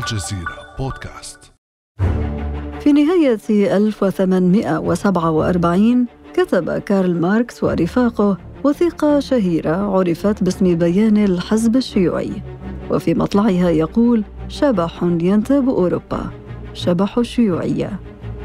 الجزيرة بودكاست. في نهاية 1847 كتب كارل ماركس ورفاقه وثيقة شهيرة عرفت باسم بيان الحزب الشيوعي. وفي مطلعها يقول شبح ينتاب أوروبا. شبح الشيوعية.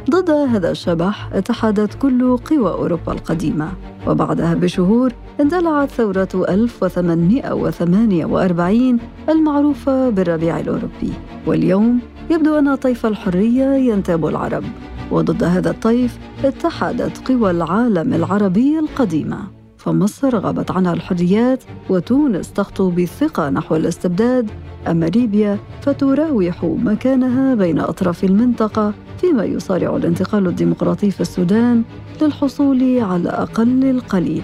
ضد هذا الشبح اتحدت كل قوى أوروبا القديمة. وبعدها بشهور اندلعت ثورة 1848 المعروفة بالربيع الأوروبي. واليوم يبدو أن طيف الحرية ينتاب العرب وضد هذا الطيف اتحدت قوى العالم العربي القديمة فمصر غابت عنها الحريات وتونس تخطو بالثقة نحو الاستبداد أما ليبيا فتراوح مكانها بين أطراف المنطقة فيما يصارع الانتقال الديمقراطي في السودان للحصول على أقل القليل.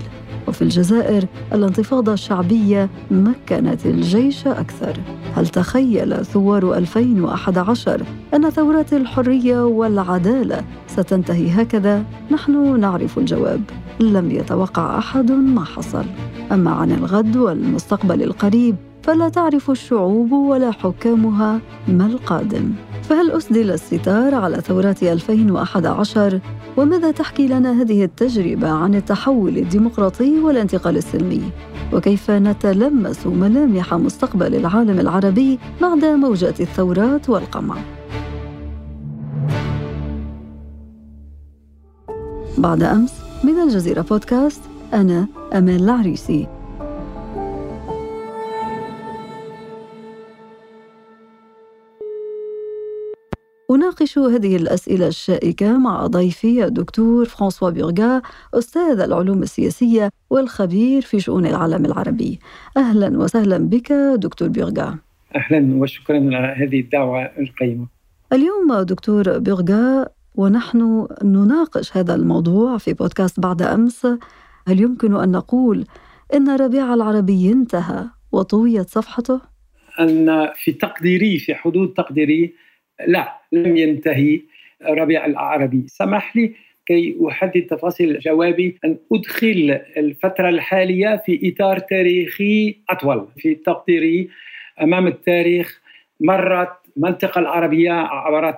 وفي الجزائر الانتفاضة الشعبية مكنت الجيش أكثر. هل تخيل ثوار 2011 أن ثورات الحرية والعدالة ستنتهي هكذا؟ نحن نعرف الجواب. لم يتوقع أحد ما حصل. أما عن الغد والمستقبل القريب فلا تعرف الشعوب ولا حكامها ما القادم. فهل أسدل الستار على ثورات 2011 وماذا تحكي لنا هذه التجربة عن التحول الديمقراطي والانتقال السلمي؟ وكيف نتلمس ملامح مستقبل العالم العربي بعد موجات الثورات والقمع؟ بعد أمس من الجزيرة بودكاست أنا أمان العريسي أناقش هذه الأسئلة الشائكة مع ضيفي الدكتور فرانسوا بيرغا أستاذ العلوم السياسية والخبير في شؤون العالم العربي. أهلا وسهلا بك دكتور بيرغا. أهلا وشكرا على هذه الدعوة القيمة. اليوم دكتور بيرغا ونحن نناقش هذا الموضوع في بودكاست بعد أمس. هل يمكن أن نقول إن ربيع العربي انتهى وطويت صفحته؟ أن في تقديري في حدود تقديري لا لم ينتهي ربيع العربي سمح لي كي أحدد تفاصيل جوابي. أن أدخل الفترة الحالية في إطار تاريخي أطول في تقديري أمام التاريخ. مرت المنطقة العربية عبر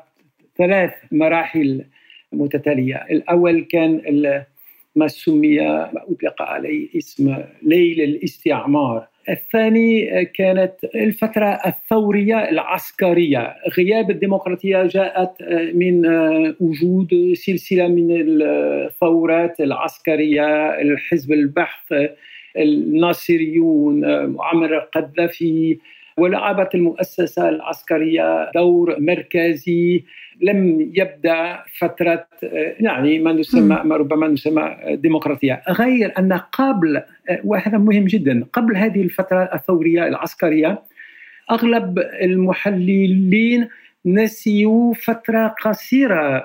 ثلاث مراحل متتالية. الأول كان ما سمي ما أطلق عليه اسم ليل الاستعمار. الثاني كانت الفترة الثورية العسكرية. غياب الديمقراطية جاءت من وجود سلسلة من الثورات العسكرية الحزب البحث الناصريون معمر القذافي ولعبت المؤسسة العسكرية دور مركزي. لم يبدأ فترة يعني ما نسمى ما ربما نسمى ديمقراطية. غير أن قبل وهذا مهم جدا قبل هذه الفترة الثورية العسكرية أغلب المحللين نسيوا فترة قصيرة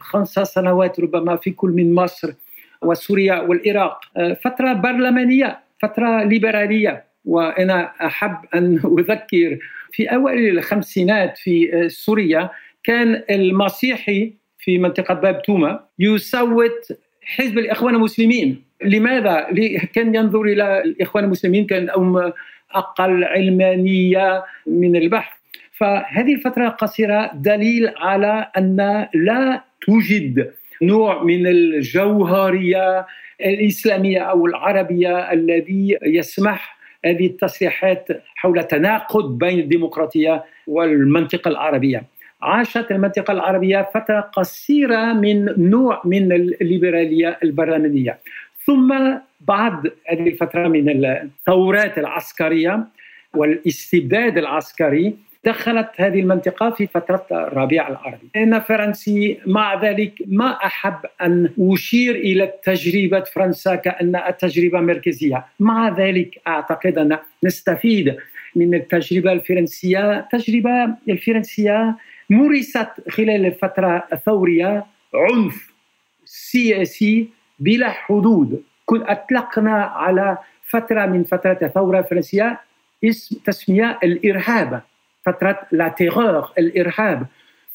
خمسة سنوات ربما في كل من مصر وسوريا والعراق. فترة برلمانية فترة ليبرالية. وأنا أحب أن أذكر في أوائل الخمسينات في سوريا كان المسيحي في منطقة باب توما يصوت حزب الإخوان المسلمين لماذا؟ كان ينظر إلى الإخوان المسلمين كأنهم أقل علمانية من البحث فهذه الفترة القصيرة دليل على أن لا توجد نوع من الجوهرية الإسلامية أو العربية الذي يسمح هذه التصريحات حول تناقض بين الديمقراطية والمنطقة العربية. عاشت المنطقة العربية فترة قصيرة من نوع من الليبرالية البرلمانية. ثم بعد هذه الفترة من الثورات العسكرية والاستبداد العسكري دخلت هذه المنطقة في فترة الربيع العربي أنا فرنسي مع ذلك ما أحب أن أشير إلى تجربة فرنسا كأنها تجربة مركزية. مع ذلك أعتقد أن نستفيد من التجربة الفرنسية. التجربة الفرنسية مورست خلال الفترة الثورية عنف سياسي بلا حدود. أطلقنا على فترة من فترات الثورة الفرنسية اسم تسمية الإرهاب. فترة لا تيغور الإرهاب.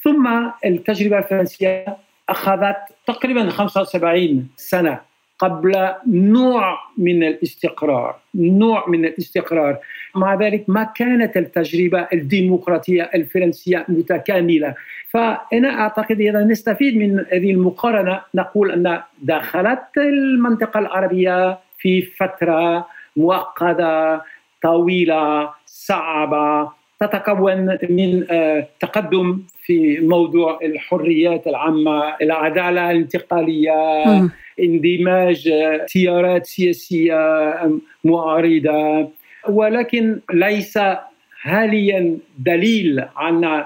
ثم التجربة الفرنسية أخذت تقريبا 75 سنة قبل نوع من الاستقرار نوع من الاستقرار. مع ذلك ما كانت التجربة الديمقراطية الفرنسية متكاملة. فأنا أعتقد إذا نستفيد من هذه المقارنة نقول أن دخلت المنطقة العربية في فترة مؤقتة طويلة صعبة. تتكون من آه، تقدم في موضوع الحريات العامة العدالة الانتقالية اندماج تيارات سياسية معارضة. ولكن ليس حاليا دليل عن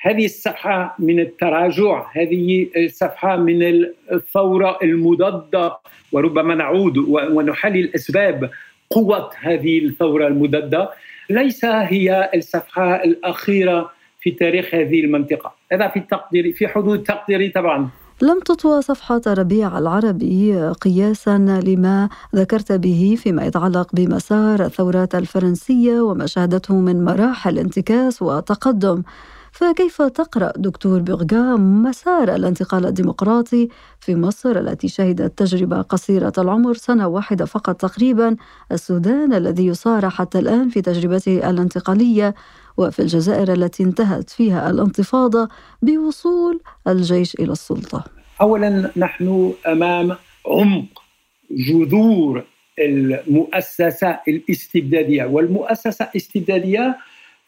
هذه الصفحة من التراجع هذه الصفحة من الثورة المضادة. وربما نعود ونحلل أسباب قوة هذه الثورة المضادة. ليس هي الصفحة الأخيرة في تاريخ هذه المنطقة. هذا في التقدير في حدود تقديري طبعا. لم تطوى صفحة ربيع العربي قياسا لما ذكرت به فيما يتعلق بمسار الثورات الفرنسية وما شهدته من مراحل انتكاس وتقدم. فكيف تقرأ دكتور بغغا مسار الانتقال الديمقراطي في مصر التي شهدت تجربة قصيرة العمر سنة واحدة فقط تقريبا؟ السودان الذي يصارع حتى الآن في تجربته الانتقالية وفي الجزائر التي انتهت فيها الانتفاضة بوصول الجيش إلى السلطة. أولا نحن أمام عمق جذور المؤسسة الاستبدادية والمؤسسة الاستبدادية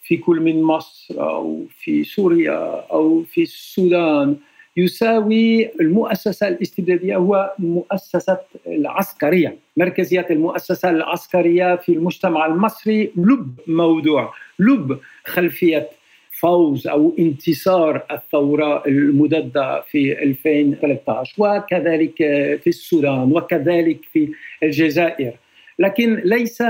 في كل من مصر أو في سوريا أو في السودان يساوي المؤسسة الاستبدادية هو مؤسسة العسكرية مركزية المؤسسة العسكرية في المجتمع المصري. لب موضوع لب خلفية فوز أو انتصار الثورة المضادة في 2013 وكذلك في السودان وكذلك في الجزائر. لكن ليس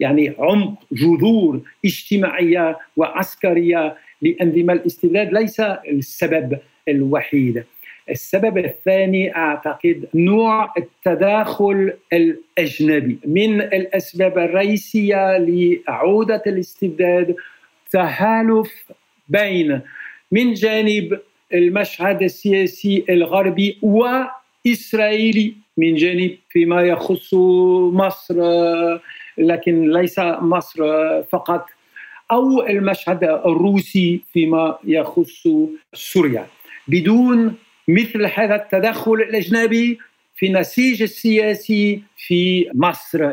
يعني عمق جذور اجتماعية وعسكرية لأنظمة الاستبداد ليس السبب الوحيد. السبب الثاني أعتقد نوع التداخل الأجنبي. من الأسباب الرئيسية لعودة الاستبداد تحالف بين من جانب المشهد السياسي الغربي وإسرائيلي من جانب فيما يخص مصر. لكن ليس مصر فقط أو المشهد الروسي فيما يخص سوريا. بدون مثل هذا التدخل الأجنبي في النسيج السياسي في مصر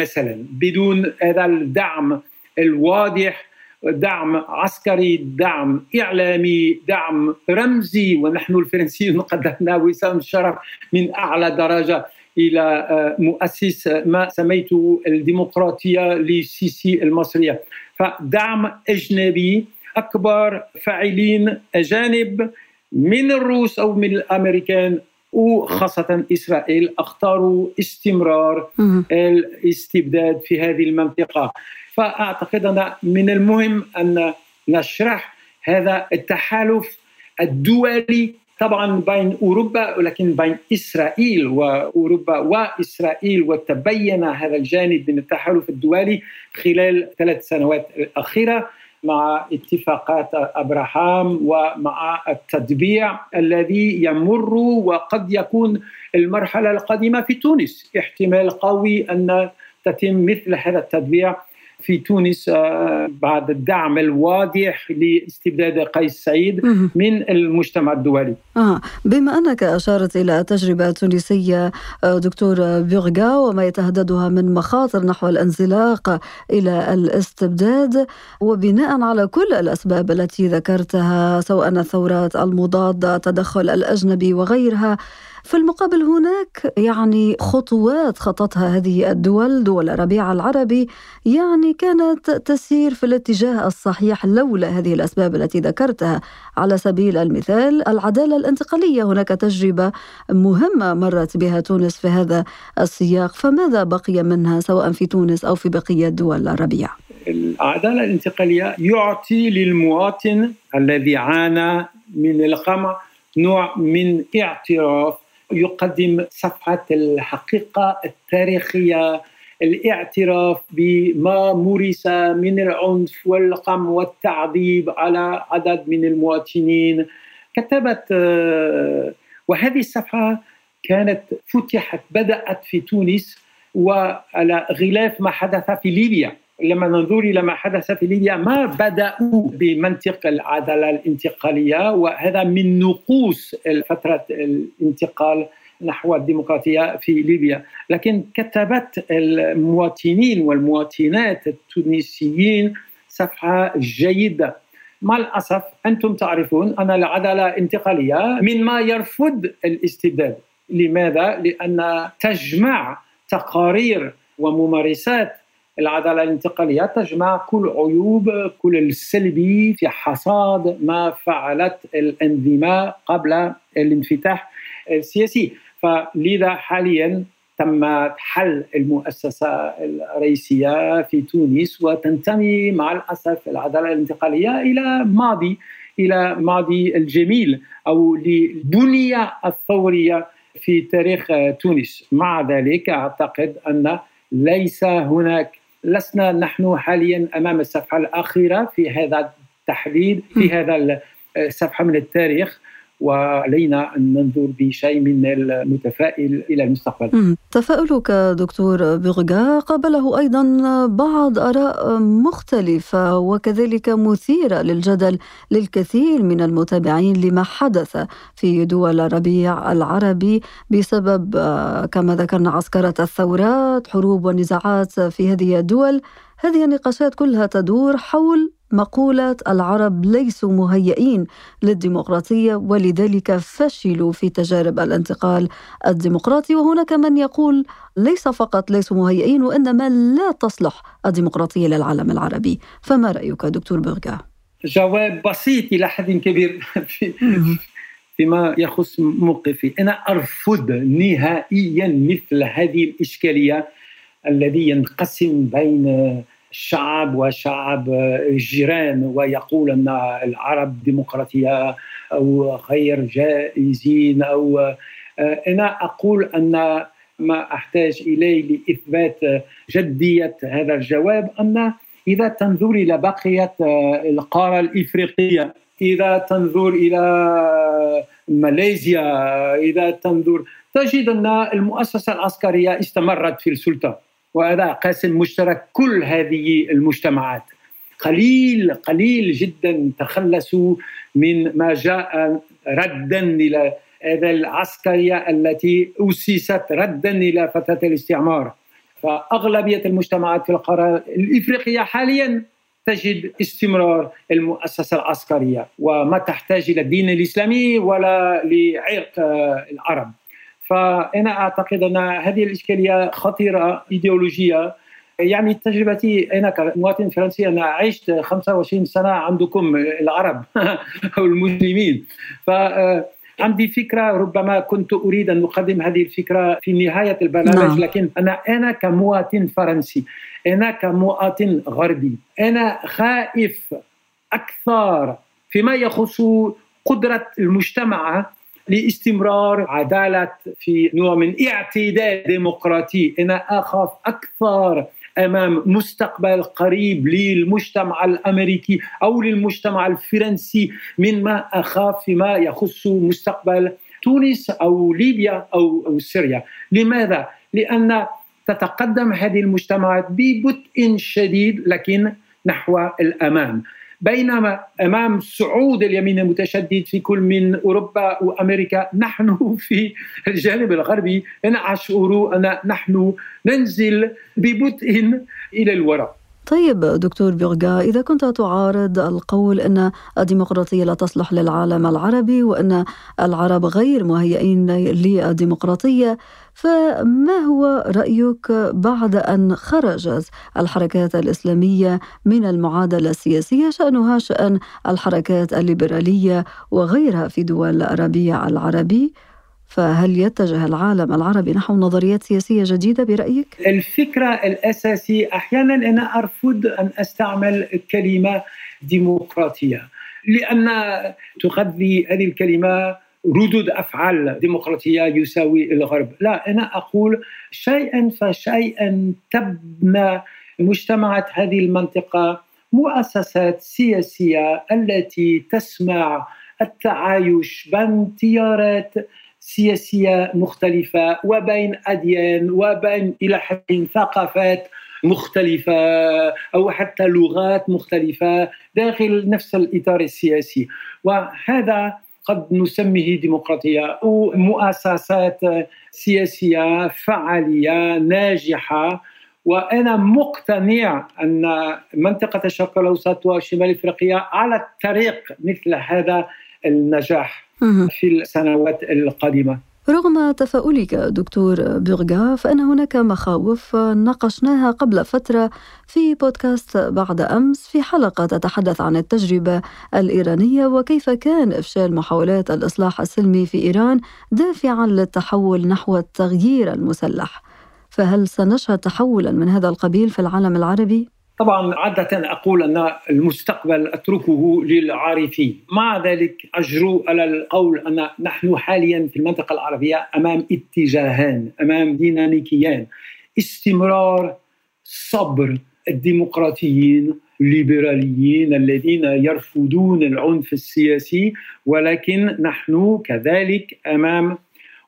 مثلا. بدون هذا الدعم الواضح دعم عسكري دعم إعلامي دعم رمزي ونحن الفرنسيون قدمنا وسام الشرف من أعلى درجة. إلى آه، مؤسس ما سميته الديمقراطية للسيسي المصرية. فدعم أجنبي أكبر فاعلين أجانب من الروس أو من الأمريكان وخاصة إسرائيل أختاروا استمرار الاستبداد في هذه المنطقة. فأعتقد أن من المهم أن نشرح هذا التحالف الدولي طبعا بين أوروبا ولكن بين إسرائيل وأوروبا وإسرائيل وتبين هذا الجانب من التحالف الدولي خلال ثلاث سنوات الأخيرة مع اتفاقات أبراهام ومع التطبيع الذي يمر وقد يكون المرحلة القادمة في تونس. احتمال قوي أن تتم مثل هذا التطبيع في تونس آه، بعد الدعم الواضح لاستبداد قيس سعيد من المجتمع الدولي آه. بما أنك أشارت إلى تجربة تونسية آه، دكتور بيرغا وما يتهددها من مخاطر نحو الانزلاق إلى الاستبداد وبناء على كل الأسباب التي ذكرتها سواء الثورات المضادة تدخل الأجنبي وغيرها في المقابل هناك يعني خطوات خطتها هذه الدول دول الربيع العربي يعني كانت تسير في الاتجاه الصحيح لولا هذه الأسباب التي ذكرتها. على سبيل المثال العدالة الانتقالية هناك تجربة مهمة مرت بها تونس في هذا السياق. فماذا بقي منها سواء في تونس أو في بقية دول الربيع؟ العدالة الانتقالية يعطي للمواطن الذي عانى من القمع نوع من اعتراف يقدم صفحة الحقيقة التاريخية الاعتراف بما مورس من العنف والقمع والتعذيب على عدد من المواطنين. كتبت آه، وهذه الصفحة كانت فتحت بدأت في تونس وعلى غلاف ما حدث في ليبيا. لما ننظر إلى ما حدث في ليبيا ما بدأوا بمنطق العدالة الانتقالية؟ وهذا من نقوص فترة الانتقال نحو الديمقراطية في ليبيا، لكن كتبت المواطنين والمواطنات التونسيين صفحة جيدة. مع الأسف أنتم تعرفون أن العدالة الانتقالية من ما يرفض الاستبداد. لماذا؟ لأن تجمع تقارير وممارسات العدالة الانتقالية تجمع كل عيوب كل السلبي في حصاد ما فعلت الأنظمة قبل الانفتاح السياسي. فلذا حاليا تم حل المؤسسة الرئيسية في تونس وتنتمي مع الأسف العدالة الانتقالية إلى ماضي إلى ماضي الجميل أو للبنية الثورية في تاريخ تونس. مع ذلك أعتقد أن ليس هناك لسنا نحن حاليا أمام الصفحة الأخيرة في هذا التحديد في هذا الصفحة من التاريخ. وعلينا أن ننظر بشيء من المتفائل إلى المستقبل. تفاؤلك دكتور بغغا قابله أيضا بعض آراء مختلفة وكذلك مثيرة للجدل للكثير من المتابعين لما حدث في دول الربيع العربي بسبب كما ذكرنا عسكرة الثورات حروب ونزاعات في هذه الدول. هذه النقاشات كلها تدور حول مقولة العرب ليسوا مهيئين للديمقراطية ولذلك فشلوا في تجارب الانتقال الديمقراطي. وهناك من يقول ليس فقط ليسوا مهيئين وإنما لا تصلح الديمقراطية للعالم العربي. فما رأيك دكتور برغا؟ جواب بسيط إلى حد كبير في فيما يخص موقفي. أنا أرفض نهائيا مثل هذه الإشكالية الذي ينقسم بين الشعب وشعب الجيران ويقول أن العرب ديمقراطية أو غير جائزين أو أنا أقول أن ما أحتاج إليه لإثبات جدية هذا الجواب أن إذا تنظر إلى بقية القارة الإفريقية إذا تنظر إلى ماليزيا إذا تنظر تجد أن المؤسسة العسكرية استمرت في السلطة. وهذا قاسم مشترك كل هذه المجتمعات. قليل قليل جدا تخلصوا من ما جاء ردا إلى هذا العسكريه التي أسست ردا إلى فتره الاستعمار. فأغلبية المجتمعات في القارة الإفريقية حاليا تجد استمرار المؤسسة العسكرية وما تحتاج إلى الدين الإسلامي ولا لعرق العرب. فأنا أعتقد أن هذه الإشكالية خطيرة إيديولوجية يعني تجربتي أنا كمواطن فرنسي أنا عشت 25 سنة عندكم العرب أو المسلمين ف عندي فكرة ربما كنت أريد أن أقدم هذه الفكرة في نهاية البرنامج. لكن أنا أنا كمواطن فرنسي أنا كمواطن غربي أنا خائف أكثر فيما يخص قدرة المجتمع لاستمرار عدالة في نوع من اعتدال ديمقراطي أنا أخاف أكثر أمام مستقبل قريب للمجتمع الأمريكي أو للمجتمع الفرنسي مما أخاف فيما يخص مستقبل تونس أو ليبيا أو أو سوريا، لماذا؟ لأن تتقدم هذه المجتمعات ببطء شديد لكن نحو الامام. بينما أمام صعود اليمين المتشدد في كل من أوروبا وأمريكا نحن في الجانب الغربي أنا اشعر أن نحن ننزل ببطء إلى الوراء. طيب دكتور بيرغا إذا كنت تعارض القول أن الديمقراطية لا تصلح للعالم العربي وأن العرب غير مهيئين للديمقراطية فما هو رأيك بعد أن خرجت الحركات الإسلامية من المعادلة السياسية شأنها شأن الحركات الليبرالية وغيرها في دول الربيع العربي؟ فهل يتجه العالم العربي نحو نظريات سياسية جديدة برأيك؟ الفكرة الأساسية أحيانا أنا أرفض أن أستعمل كلمة ديمقراطية لأن تغذي هذه الكلمة ردود أفعال ديمقراطية يساوي الغرب، لا أنا أقول شيئا فشيئا تبنى مجتمعات هذه المنطقة مؤسسات سياسية التي تسمع التعايش بين تيارات سياسية مختلفة وبين أديان وبين إلى حد ثقافات مختلفة أو حتى لغات مختلفة داخل نفس الإطار السياسي. وهذا قد نسميه ديمقراطية أو مؤسسات سياسية فعالية ناجحة. وأنا مقتنع أن منطقة الشرق الأوسط وشمال إفريقيا على الطريق مثل هذا النجاح. في السنوات القادمة. رغم تفاؤلك دكتور بيرغا فإن هناك مخاوف ناقشناها قبل فترة في بودكاست بعد أمس في حلقة تتحدث عن التجربة الإيرانية وكيف كان إفشال محاولات الإصلاح السلمي في إيران دافعا للتحول نحو التغيير المسلح. فهل سنشهد تحولا من هذا القبيل في العالم العربي؟ طبعا عادة أقول أن المستقبل أتركه للعارفين. مع ذلك أجرؤ على القول أن نحن حاليا في المنطقة العربية أمام اتجاهان أمام ديناميكيان. استمرار صبر الديمقراطيين الليبراليين الذين يرفضون العنف السياسي ولكن نحن كذلك أمام.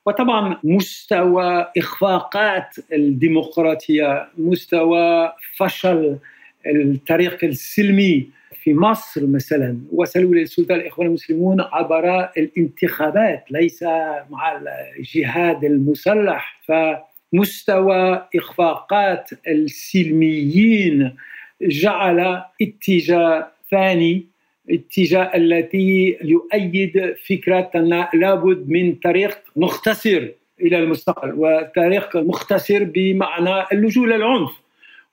وطبعا مستوى إخفاقات الديمقراطية مستوى فشل الطريق السلمي في مصر مثلا. وصلوا للسلطه الإخوان المسلمون عبر الانتخابات ليس مع الجهاد المسلح. فمستوى إخفاقات السلميين جعل اتجاه ثاني اتجاه التي يؤيد فكرة أن لابد من طريق مختصر إلى المستقبل وطريق مختصر بمعنى اللجوء للعنف.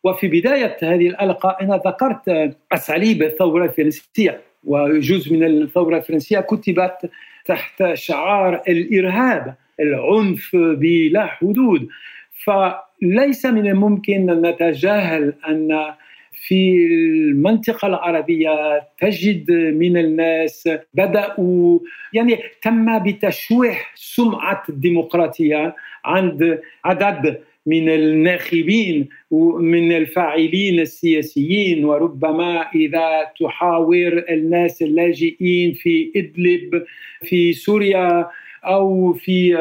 وفي بداية هذه الحلقة أنا ذكرت أساليب الثورة الفرنسية وجزء من الثورة الفرنسية كتبت تحت شعار الإرهاب العنف بلا حدود. فليس من الممكن أن نتجاهل أن في المنطقة العربية تجد من الناس بدأوا يعني تم بتشويح سمعة الديمقراطية عند عدد من الناخبين ومن الفاعلين السياسيين وربما إذا تحاور الناس اللاجئين في إدلب في سوريا أو في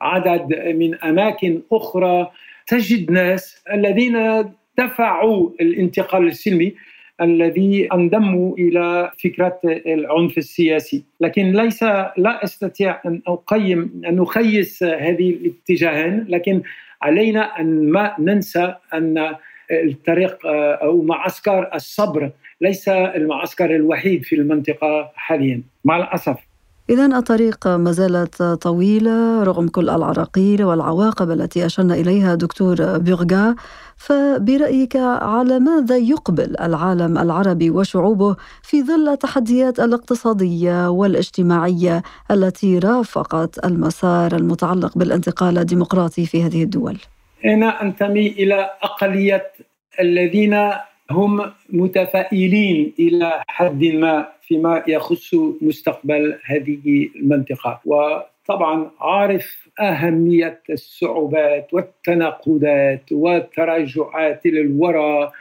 عدد من أماكن أخرى تجد ناس الذين دفعوا الانتقال السلمي الذي انضموا إلى فكرة العنف السياسي، لكن ليس لا أستطيع أن أقيم أن نخيس هذه الاتجاهين، لكن علينا أن ما ننسى أن الطريق أو معسكر الصبر ليس المعسكر الوحيد في المنطقة حاليا. مع الأسف. إذا الطريق ما زالت طويلة رغم كل العراقيل والعواقب التي أشرنا إليها دكتور بيرغا فبرأيك على ماذا يقبل العالم العربي وشعوبه في ظل التحديات الاقتصادية والاجتماعية التي رافقت المسار المتعلق بالانتقال الديمقراطي في هذه الدول؟ أنا أنتمي إلى أقلية الذين هم متفائلين إلى حد ما فيما يخص مستقبل هذه المنطقة. وطبعا عارف أهمية الصعوبات والتناقضات والتراجعات للوراء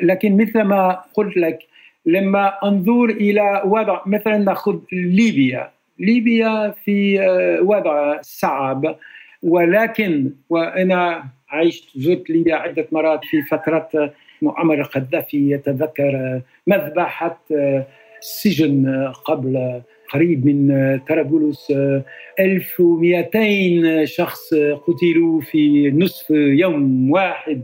لكن مثل ما قلت لك لما أنظر إلى وضع مثلا نأخذ ليبيا. ليبيا في وضع صعب. ولكن وأنا عشت زرت ليبيا عدة مرات في فترة معمر القذافي يتذكر مذبحة السجن قبل قريب من طرابلس 1200 شخص قتلوا في نصف يوم واحد.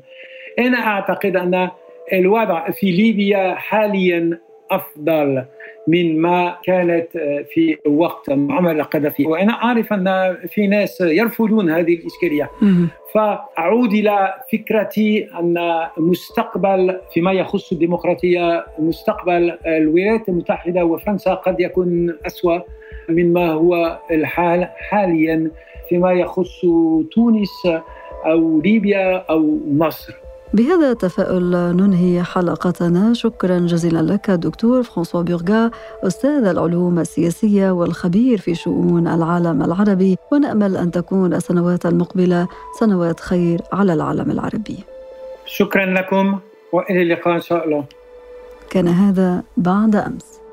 أنا أعتقد أن الوضع في ليبيا حاليا أفضل. من ما كانت في وقت معمر القذافي وأنا أعرف أن في ناس يرفضون هذه الإشكالية. فأعود إلى فكرتي أن مستقبل فيما يخص الديمقراطية مستقبل الولايات المتحدة وفرنسا قد يكون أسوأ مما هو الحال حاليا فيما يخص تونس أو ليبيا أو مصر. بهذا التفاؤل ننهي حلقتنا. شكرا جزيلا لك دكتور فرانسوا بيرغا أستاذ العلوم السياسية والخبير في شؤون العالم العربي ونأمل أن تكون السنوات المقبلة سنوات خير على العالم العربي. شكرا لكم وإلى اللقاء إن شاء الله. كان هذا بعد أمس.